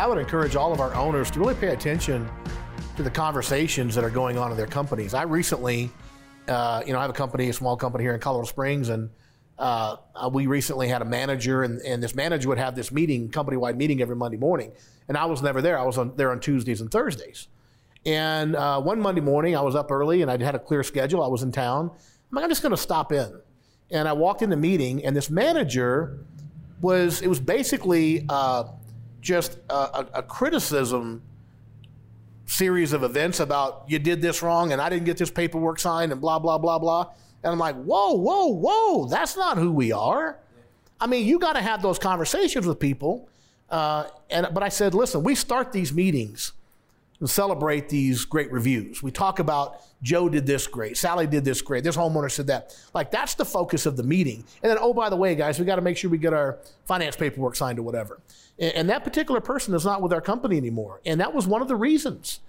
I would encourage all of our owners to really pay attention to the conversations that are going on in their companies. I recently, uh, you know, I have a company, a small company here in Colorado Springs, and uh, we recently had a manager, and, and this manager would have this meeting, company-wide meeting every Monday morning, and I was never there. I was on, there on Tuesdays and Thursdays. And uh, one Monday morning, I was up early, and I had a clear schedule. I was in town. I'm like, I'm just going to stop in, and I walked in the meeting, and this manager was it was basically uh, just a, a, a criticism series of events about you did this wrong and I didn't get this paperwork signed and blah blah blah blah. And I'm like, whoa, whoa, whoa, that's not who we are. I mean, you got to have those conversations with people. Uh, and but I said, listen, we start these meetings and celebrate these great reviews. We talk about Joe did this great, Sally did this great, this homeowner said that. Like that's the focus of the meeting. And then, oh, by the way, guys, we got to make sure we get our finance paperwork signed or whatever. And, and, that particular person is not with our company anymore. And that was one of the reasons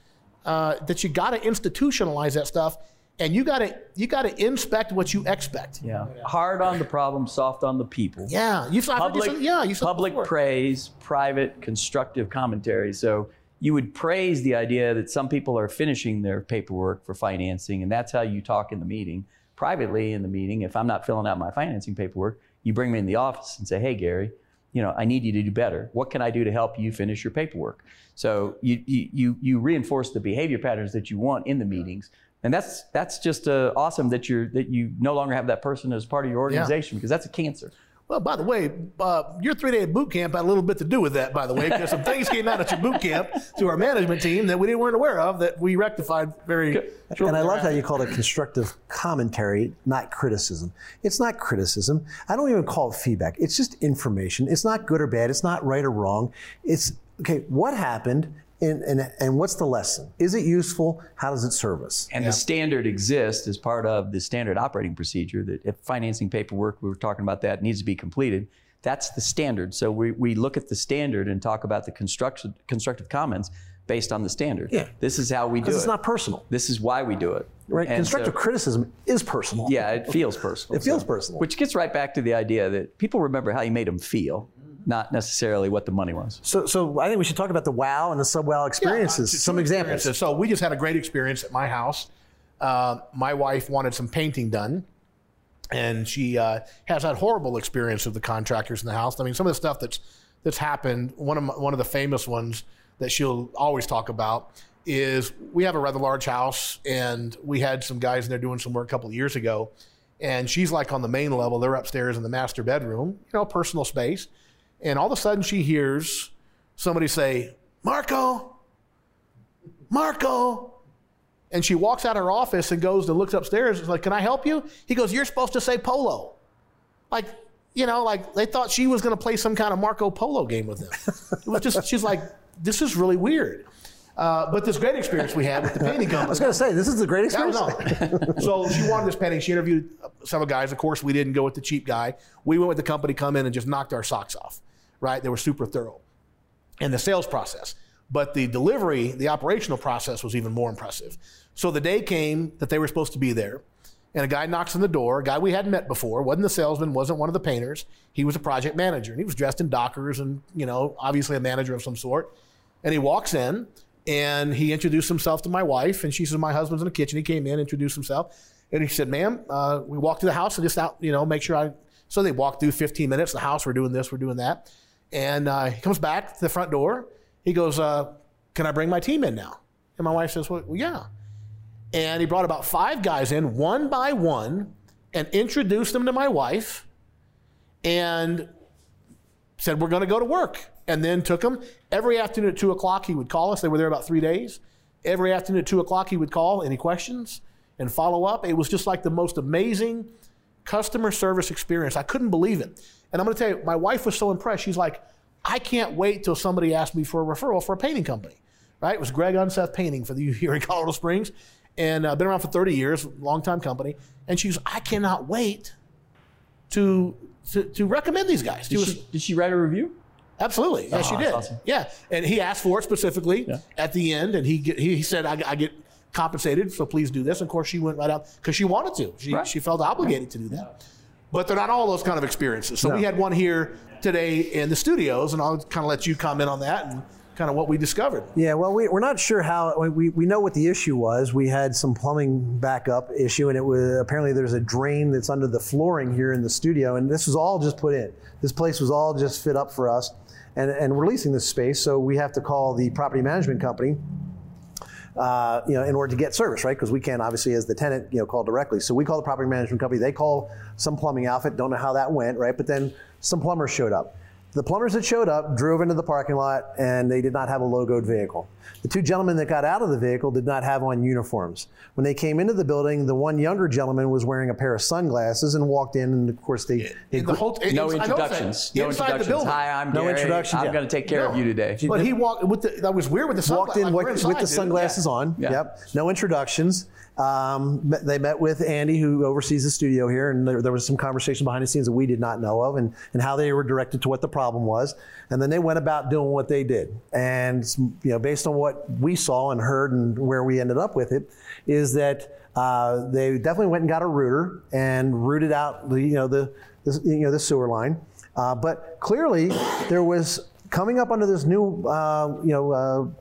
uh, that you got to institutionalize that stuff. And you got to you got to inspect what you expect. Yeah, hard on the problem, soft on the people. Yeah, you saw public. yeah, you saw public praise, private constructive commentary. So you would praise the idea that some people are finishing their paperwork for financing, and that's how you talk in the meeting. Privately in the meeting, if I'm not filling out my financing paperwork, you bring me in the office and say, "Hey, Gary, you know, I need you to do better. What can I do to help you finish your paperwork?" So you you you reinforce the behavior patterns that you want in the meetings, and that's that's just uh, awesome that you're that you no longer have that person as part of your organization yeah. because that's a cancer. Well, by the way, uh, your three day boot camp had a little bit to do with that, by the way, because some things came out at your boot camp to our management team that we didn't weren't aware of that we rectified very. And I love how you call it constructive commentary, not criticism. It's not criticism. I don't even call it feedback. It's just information. It's not good or bad. It's not right or wrong. It's okay. What happened? And, and, and, what's the lesson? Is it useful? How does it serve us? And yeah. the standard exists as part of the standard operating procedure that if financing paperwork, we were talking about that, needs to be completed, that's the standard. So we, we look at the standard and talk about the constructive, constructive comments based on the standard. Yeah. This is how we do it. it's not personal. This is why we do it. Right. And constructive so, criticism is personal. Yeah, it feels personal. it feels so, personal. Which gets right back to the idea that people remember how you made them feel not necessarily what the money was. So, so I think we should talk about the wow and the sub wow experiences. Yeah, some examples. So we just had a great experience at my house. Uh, my wife wanted some painting done, and she uh, has had horrible experience with the contractors in the house. I mean, some of the stuff that's that's happened. One of my, one of the famous ones that she'll always talk about is we have a rather large house, and we had some guys in there doing some work a couple of years ago, and she's like on the main level. They're upstairs in the master bedroom, you know, personal space and all of a sudden she hears somebody say, Marco, Marco. And she walks out of her office and goes and looks upstairs. It's like, can I help you? He goes, you're supposed to say polo. Like, you know, like they thought she was going to play some kind of Marco Polo game with them. It was just, she's like, this is really weird. Uh, but this great experience we had with the painting company. I was going to say, this is the great experience. So she wanted this painting. She interviewed several guys. Of course, we didn't go with the cheap guy. We went with the company, come in and just knocked our socks off right? They were super thorough. And the sales process. But the delivery, the operational process was even more impressive. So the day came that they were supposed to be there, and a guy knocks on the door, a guy we hadn't met before, wasn't the salesman, wasn't one of the painters. He was a project manager, and he was dressed in Dockers and, you know, obviously a manager of some sort. And he walks in, and he introduced himself to my wife, and she says, my husband's in the kitchen. He came in, introduced himself, and he said, ma'am, uh, we walked to the house and just out, you know, make sure I. So they walked through 15 minutes, the house, we're doing this, we're doing that. And uh, he comes back to the front door. He goes, uh, Can I bring my team in now? And my wife says, Well, yeah. And he brought about five guys in, one by one, and introduced them to my wife and said, We're going to go to work. And then took them. Every afternoon at 2 o'clock, he would call us. They were there about three days. Every afternoon at 2 o'clock, he would call. Any questions? And follow up. It was just like the most amazing customer service experience. I couldn't believe it. And I'm going to tell you, my wife was so impressed. She's like, I can't wait till somebody asks me for a referral for a painting company. Right? It was Greg Unseth Painting for the U here in Colorado Springs, and uh, been around for 30 years, long time company. And she's, I cannot wait to to, to recommend these guys. Did she, did she write a review? Absolutely. Yes, oh, she did. Awesome. Yeah. And he asked for it specifically yeah. at the end. And he he said, I, I, get compensated, so please do this. And Of course, she went right out because she wanted to. She, Right. she felt obligated to do that. But they're not all those kind of experiences. So we had one here today in the studios, and I'll kind of let you comment on that and kind of what we discovered. Yeah, well, we, we're not sure how. We, we know what the issue was. We had some plumbing backup issue, and it was apparently there's a drain that's under the flooring here in the studio, and this was all just put in. This place was all just fit up for us, and and we're leasing this space, so we have to call the property management company. Uh, you know, in order to get service, right? Because we can't obviously, as the tenant, you know, call directly. So we call the property management company. They call some plumbing outfit. Don't know how that went, right? But then some plumbers showed up. The plumbers that showed up drove into the parking lot and they did not have a logoed vehicle. The two gentlemen that got out of the vehicle did not have on uniforms. When they came into the building, the one younger gentleman was wearing a pair of sunglasses and walked in, and of course they, they the whole, No I know that. introductions. No Inside introductions. the building. Hi, I'm No Gary. introduction, I'm yeah. going to take care of you today. But he walked with the. That was weird with the sunglasses. walked in like, with, we're with the sunglasses Yeah. on. Yeah. Yep. No introductions. Um, they met with Andy, who oversees the studio here, and there, there was some conversation behind the scenes that we did not know of, and, and how they were directed to what the problem was. And then they went about doing what they did. And you know, based on what we saw and heard, and where we ended up with it, is that uh, they definitely went and got a router and rooted out the you know the, the you know the sewer line. Uh, but clearly, there was coming up under this new uh, you know.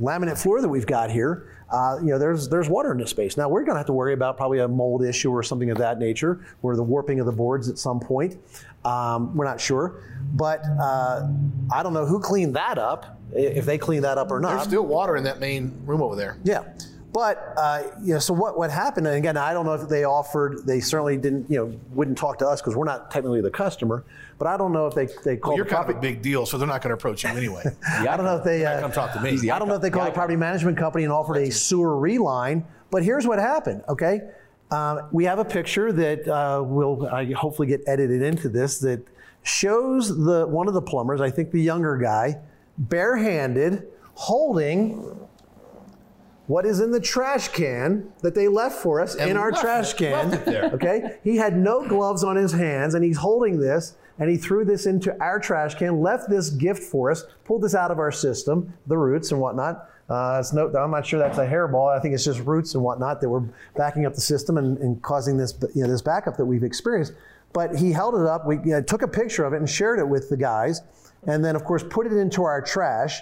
Laminate floor that we've got here, uh, you know, there's there's water in this space. Now we're going to have to worry about probably a mold issue or something of that nature, or the warping of the boards at some point. Um, we're not sure, but uh, I don't know who cleaned that up, if they cleaned that up or not. There's still water in that main room over there. Yeah. But uh, you know, so what, what happened? And again, I don't know if they offered. They certainly didn't. You know, wouldn't talk to us because we're not technically the customer. But I don't know if they they called You're the kind of a big deal, so they're not going to approach you anyway. I don't know if they uh, come talk to me. I don't know if they called Yeah, the property management company and offered a sewer reline. But here's what happened. Okay, um, we have a picture that uh, will I hopefully get edited into this that shows the one of the plumbers, I think the younger guy, barehanded, holding what is in the trash can that they left for us in our trash it- can. left it there. Okay, he had no gloves on his hands, and he's holding this, and he threw this into our trash can, left this gift for us, pulled this out of our system, the roots and whatnot. Uh, it's no, I'm not sure that's a hairball. I think it's just roots and whatnot that were backing up the system and, and causing this, you know, this backup that we've experienced. But he held it up. We you know, took a picture of it and shared it with the guys, and then of course put it into our trash.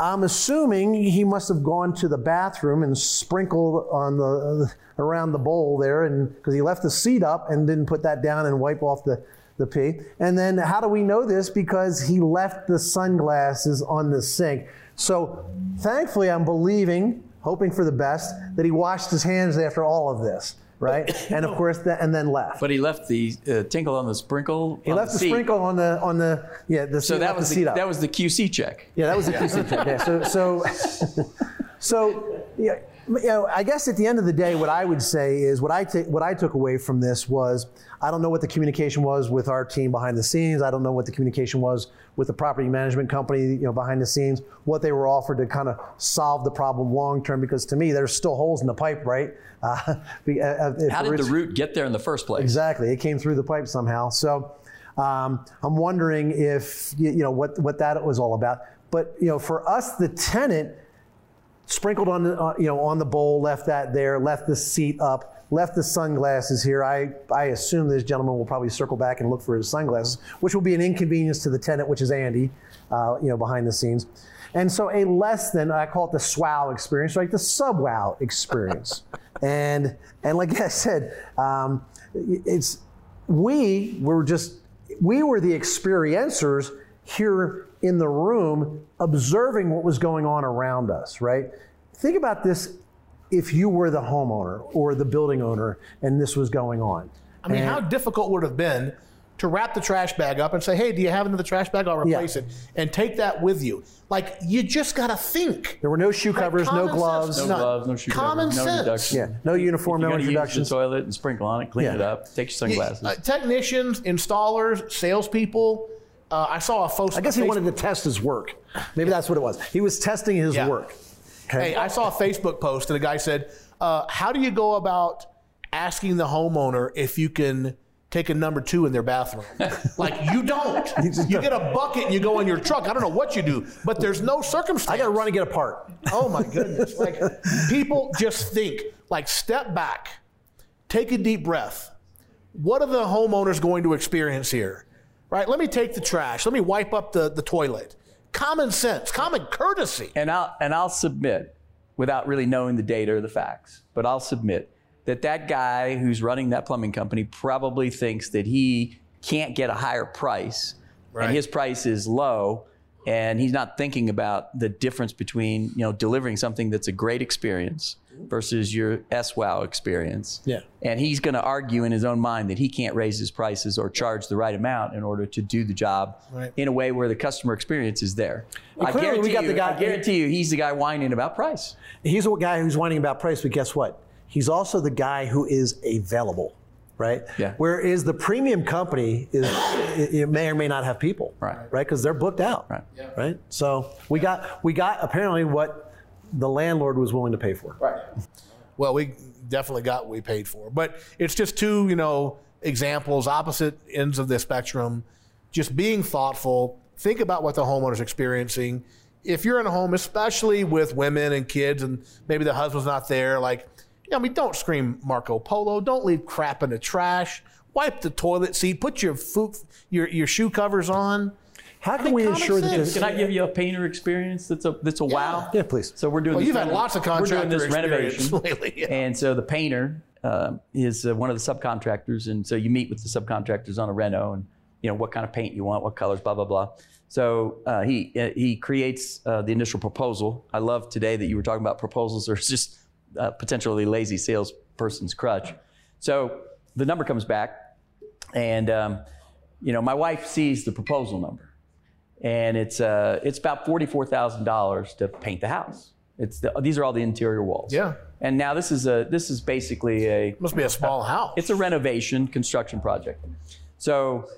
I'm assuming he must have gone to the bathroom and sprinkled on the around the bowl there, and because he left the seat up and didn't put that down and wipe off the the pee. And then how do we know this? Because he left the sunglasses on the sink. So thankfully, I'm believing, hoping for the best, that he washed his hands after all of this, right? and of course, that, and then left. But he left the uh, tinkle on the sprinkle. he left the, seat. sprinkle on the on the yeah the So seat, that was the the, up. that was the QC check. Yeah, that was a QC check. Yeah, so so so yeah, you know, I guess at the end of the day, what I would say is what I what I took away from this was I don't know what the communication was with our team behind the scenes. I don't know what the communication was with the property management company, you know, behind the scenes. What they were offered to kind of solve the problem long term, because to me, there's still holes in the pipe, right? Uh, uh, if How did the root get there in the first place? Exactly, it came through the pipe somehow. So um, I'm wondering if you, you know what what that was all about. But you know, for us, the tenant sprinkled on the uh, you know on the bowl, left that there, left the seat up, left the sunglasses here. I I assume this gentleman will probably circle back and look for his sunglasses, which will be an inconvenience to the tenant, which is Andy, uh, you know, behind the scenes. And so a less than I call it the SWOW experience, right? The sub wow experience. and and like I said, um, it's we were just we were the experiencers here in the room observing what was going on around us right think about this if you were the homeowner or the building owner and this was going on I mean, And- how difficult would it have been to wrap the trash bag up and say, "Hey, do you have another trash bag? I'll replace Yeah. it," and take that with you? Like, you just got to think. there were no shoe covers no common sense. gloves No None. gloves, no shoe Common covers, no sense. introduction. yeah no uniform no gotta use the toilet and sprinkle on it, clean Yeah. it up, take your sunglasses. Uh, technicians, installers, salespeople. Uh, I saw a post. i guess he wanted to test his work maybe that's what it was he was testing his Yeah. work Hey, I saw a Facebook post and a guy said, uh, "How do you go about asking the homeowner if you can take a number two in their bathroom. like you don't. You get a bucket and you go in your truck. I don't know what you do, but there's no circumstance. I got to run and get a part. Oh my goodness. Like people just think, like step back, take a deep breath. What are the homeowners going to experience here? Right? Let me take the trash. Let me wipe up the, the toilet. Common sense, common courtesy. And I'll and I'll submit, without really knowing the data or the facts, but I'll submit that that guy who's running that plumbing company probably thinks that he can't get a higher price, Right. and his price is low, and he's not thinking about the difference between you know delivering something that's a great experience versus your SWOW experience. Yeah. And he's going to argue in his own mind that he can't raise his prices or charge the right amount in order to do the job Right. in a way where the customer experience is there. And I guarantee, we got you, the guy- I guarantee you he's the guy whining about price. He's the guy who's whining about price, but guess what? He's also the guy who is available, right? Yeah. Whereas the premium company is, it, may or may not have people, Right. Right, because they're booked out, Right. Right. So we got we got apparently what the landlord was willing to pay for. Right. Well, we definitely got what we paid for. But it's just two, you know, examples, opposite ends of the spectrum. Just being thoughtful. Think about what the homeowner's experiencing. If you're in a home, especially with women and kids, and maybe the husband's not there, like, you know, I mean, don't scream Marco Polo. Don't leave crap in the trash. Wipe the toilet seat. Put your food, your your shoe covers on. How can we common ensure that this? Can I give you a painter experience that's a that's a wow? Yeah, please. So we're doing. Well, this you've had lots of We're doing this renovation lately, yeah. and so the painter uh, is uh, one of the subcontractors, and so you meet with the subcontractors on a reno, and you know what kind of paint you want, what colors, blah blah blah. So uh, he uh, he creates uh, the initial proposal. I love today that you were talking about proposals are just uh, potentially lazy salesperson's crutch. So the number comes back, and um, you know my wife sees the proposal number and it's uh, it's about forty four thousand dollars to paint the house. It's the, these are all the interior walls. Yeah. And now this is a this is basically a Must be a small house. it's a renovation construction project. So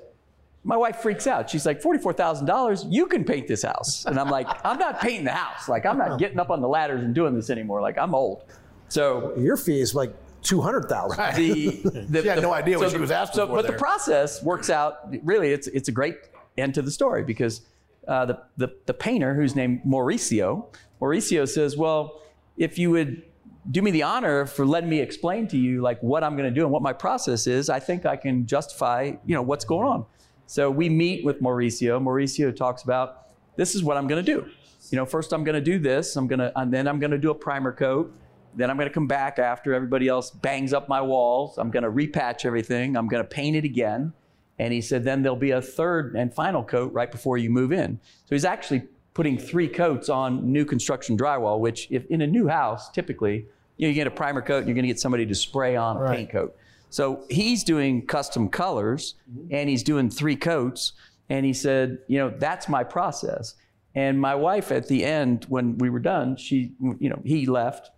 my wife freaks out. She's like, forty-four thousand dollars, you can paint this house. And I'm like, I'm not painting the house. Like, I'm not getting up on the ladders and doing this anymore. Like, I'm old. So Your fee is like two hundred thousand. the, the She had no idea what she was asking so, for But there. the process works out. Really, it's it's a great end to the story because uh, the, the the painter who's named Mauricio, Mauricio says, well, if you would do me the honor for letting me explain to you like what I'm going to do and what my process is, I think I can justify you know what's going on. So we meet with Mauricio. Mauricio talks about this is what I'm going to do. You know, first I'm going to do this. I'm going to, and then I'm going to do a primer coat. Then I'm going to come back after everybody else bangs up my walls. I'm going to repatch everything. I'm going to paint it again. And he said, then there'll be a third and final coat right before you move in. So he's actually putting three coats on new construction drywall, which if in a new house, typically, you, know, you get a primer coat and you're going to get somebody to spray on a Right. paint coat. So he's doing custom colors mm-hmm. and he's doing three coats. And he said, you know, that's my process. And my wife at the end, when we were done, she, you know, he left.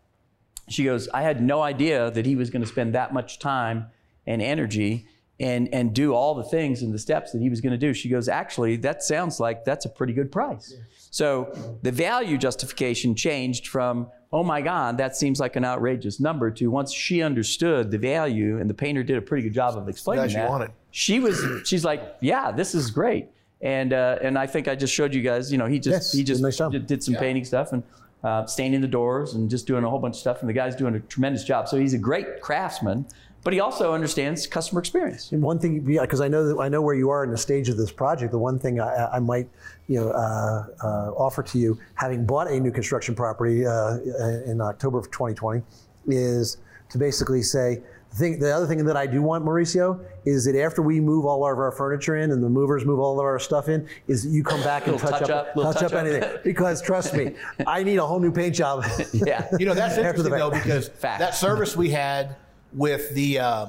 She goes, I had no idea that he was going to spend that much time and energy and, and do all the things and the steps that he was going to do. She goes, actually, that sounds like that's a pretty good price. So the value justification changed from, oh my God, that seems like an outrageous number, to once she understood the value and the painter did a pretty good job of explaining That she that. wanted. She was, she's like, yeah, this is great. And, uh, and I think I just showed you guys, you know, he just, Yes, he just nice did, did some painting stuff and uh, staining the doors and just doing a whole bunch of stuff. And the guy's doing a tremendous job. So he's a great craftsman, but he also understands customer experience. And one thing, yeah, because I know that I know where you are in the stage of this project. The one thing I, I might, you know, uh, uh, offer to you, having bought a new construction property uh, in October of 2020, is to basically say. The, thing, the other thing that I do want, Mauricio, is that after we move all of our furniture in and the movers move all of our stuff in, is that you come back and touch, touch up, up, touch up touch up. anything. Because trust me, I need a whole new paint job. Yeah. You know that's interesting though because Fact. that service we had with the uh,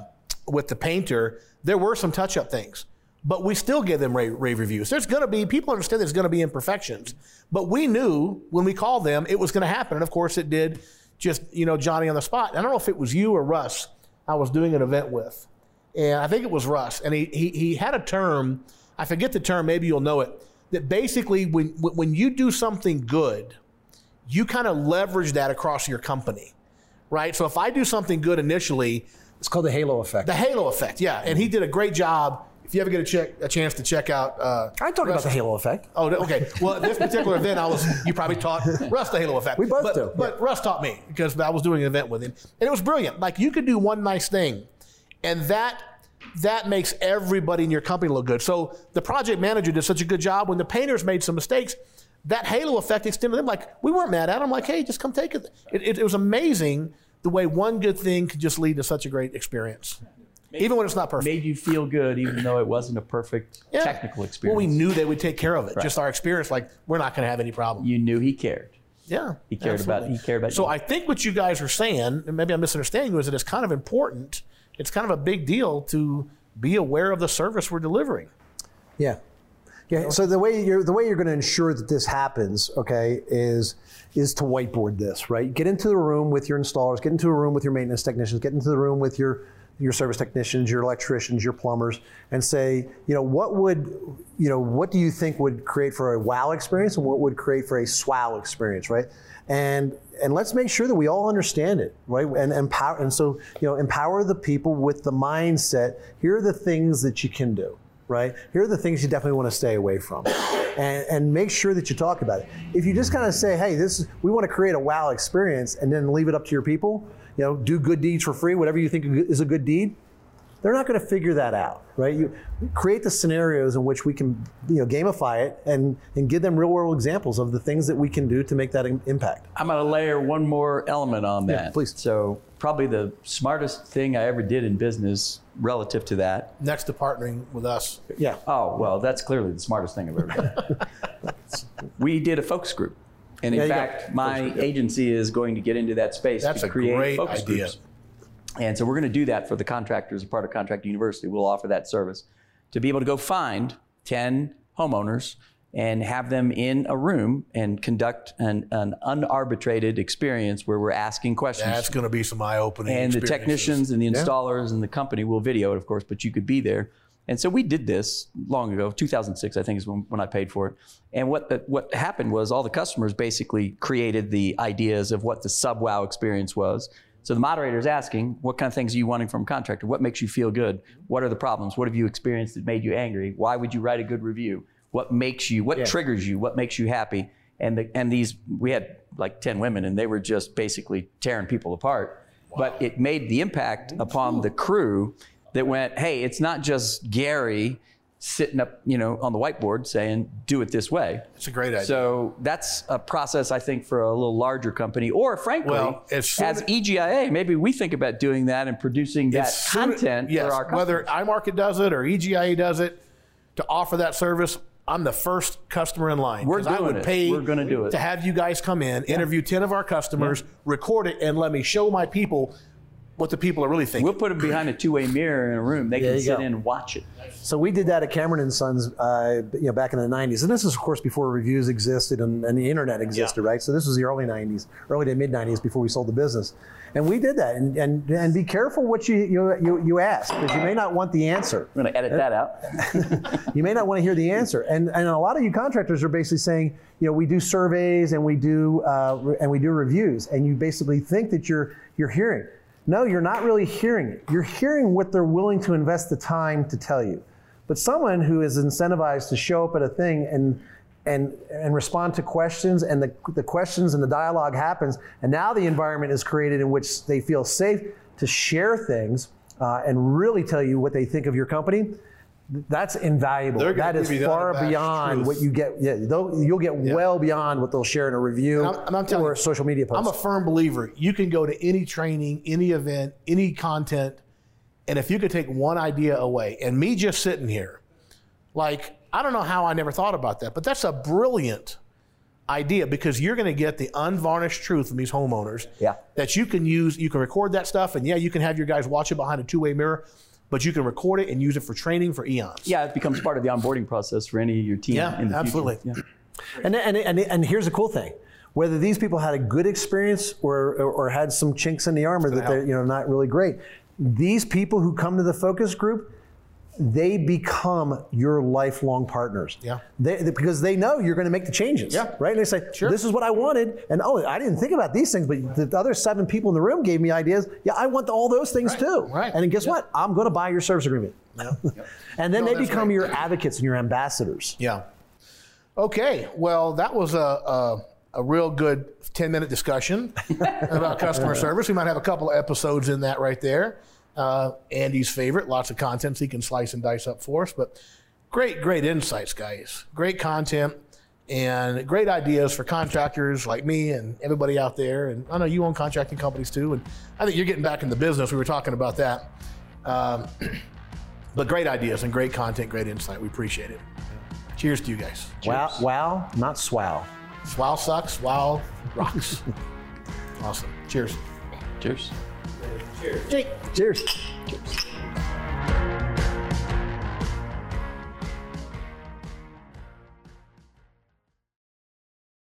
with the painter, there were some touch up things, but we still give them rave, rave reviews. There's going to be people understand there's going to be imperfections, but we knew when we called them it was going to happen, and of course it did. Just you know Johnny on the spot. I don't know if it was you or Russ. I was doing an event with, and I think it was Russ, and he he, he had a term. I forget the term. Maybe you'll know it. That basically when when you do something good you kind of leverage that across your company, right? So if I do something good initially, It's called the halo effect. The halo effect, yeah. And he did a great job. If you ever get a, check, a chance to check out, uh, I talked about the halo effect. Oh, okay. Well, this particular event, I was you probably taught Russ the halo effect. We both but, do. But Russ taught me because I was doing an event with him, and it was brilliant. Like you could do one nice thing, and that that makes everybody in your company look good. So the project manager did such a good job. When the painters made some mistakes, that halo effect extended them. Like we weren't mad at them. Like, hey, just come take it. It, it, it was amazing the way one good thing could just lead to such a great experience, even when it's not perfect. Made you feel good, even though it wasn't a perfect Yeah. technical experience. Well, we knew they would take care of it. Just our experience, like we're not going to have any problem. you knew he cared. Yeah, He cared about- he cared about So you. I think what you guys are saying, and maybe I'm misunderstanding you, is that it's kind of important. It's kind of a big deal to be aware of the service we're delivering. Yeah. Yeah. So the way you're the way you're going to ensure that this happens, okay, is is to whiteboard this, right? Get into the room with your installers, get into a room with your maintenance technicians, get into the room with your your service technicians, your electricians, your plumbers, and say, you know, what would, you know, what do you think would create for a wow experience and what would create for a swow experience, right? And and let's make sure that we all understand it, right? And empower and so, you know, empower the people with the mindset. Here are the things that you can do right? Here are the things you definitely want to stay away from, and, and make sure that you talk about it. If you just kind of say, "Hey, this is, we want to create a wow experience," and then leave it up to your people, you know, do good deeds for free, whatever you think is a good deed. They're not going to figure that out, right? You create the scenarios in which we can, you know, gamify it and and give them real world examples of the things that we can do to make that impact. I'm going to layer one more element on that. please. So, probably the smartest thing I ever did in business relative to that. Next to partnering with us, Yeah. Oh, well, that's clearly the smartest thing I've ever done. we did a focus group. And in Yeah, you go. fact, my agency is going to get into that space That's to a create great focus idea. groups. And so we're going to do that for the contractors, a part of Contractor University. We'll offer that service to be able to go find 10 homeowners and have them in a room and conduct an, an unarbitrated experience where we're asking questions. that's going to be some eye-opening. and the technicians and the installers and the company will video it, of course, but you could be there. And so we did this long ago, 2006, I think is when, when I paid for it. And what the, what happened was all the customers basically created the ideas of what the sub wow experience was. So the moderator is asking, what kind of things are you wanting from a contractor? What makes you feel good? What are the problems? What have you experienced that made you angry? Why would you write a good review? What makes you? What triggers you? What makes you happy? And the, and these we had like 10 women and they were just basically tearing people apart. But it made the impact upon the crew that went, hey, it's not just Gary sitting up, you know, on the whiteboard saying, do it this way. It's a great idea. So that's a process I think for a little larger company, or frankly, Well, as as, EGIA, maybe we think about doing that and producing that content yes, for our whether iMarket does it or EGIA does it to offer that service. I'm the first customer in line. We're 'Cause I doing would it. pay We're gonna do it. to have you guys come in, interview 10 of our customers, record it, and let me show my people what the people are really thinking. We'll put them behind a two-way mirror in a room. They There can sit go. in and watch it. So we did that at Cameron and Sons, uh, you know, back in the '90s, and this is, of course, before reviews existed and, and the internet existed, right? So this was the early '90s, early to mid '90s, before we sold the business, and we did that. And and, and be careful what you you you, you ask because you may not want the answer. I'm going to edit that out. You may not want to hear the answer. And and a lot of you contractors are basically saying, you know, we do surveys and we do uh, and we do reviews, and you basically think that you're you're hearing. No, you're not really hearing it. You're hearing what they're willing to invest the time to tell you. But someone who is incentivized to show up at a thing and and and respond to questions and the, the questions and the dialogue happens and now the environment is created in which they feel safe to share things uh, and really tell you what they think of your company that's invaluable They're that is give you the far beyond truth. what you get yeah they'll, you'll get well beyond what they'll share in a review And I'm- and I'm telling or you, a social media post I'm a firm believer. You can go to any training, any event, any content, and if you could take one idea away, and me just sitting here, like, I don't know how I never thought about that, but that's a brilliant idea because you're going to get the unvarnished truth from these homeowners Yeah. that you can use. You can record that stuff, and yeah, you can have your guys watch it behind a two way mirror, but you can record it and use it for training for eons. Yeah, it becomes part of the onboarding process for any of your team. Yeah, in the absolutely. Future. And, and, and, and here's the cool thing. Whether these people had a good experience or, or, or had some chinks in the armor that they're you know not really great, these people who come to the focus group, they become your lifelong partners. Yeah. They, they- because they know you're going to make the changes. Yeah. Right. And they say, Sure. "This is what I wanted," and oh, I didn't think about these things, but the other seven people in the room gave me ideas. Yeah, I want all those things too. right. And then guess what? I'm going to buy your service agreement. Yeah. and then No, they become right. your advocates and your ambassadors. Yeah. Okay. Well, that was a, a, a real good 10 minute discussion about customer service. We might have a couple of episodes in that right there. Uh, Andy's favorite, lots of contents he can slice and dice up for us. But great, great insights, guys. Great content and great ideas for contractors like me and everybody out there. And I know you own contracting companies too. And I think you're getting back in the business. We were talking about that. Um, but great ideas and great content, great insight. We appreciate it. Cheers to you guys. Wow, wow, not swow. Swow sucks, wow rocks. awesome. Cheers. Cheers. Cheers. Cheers.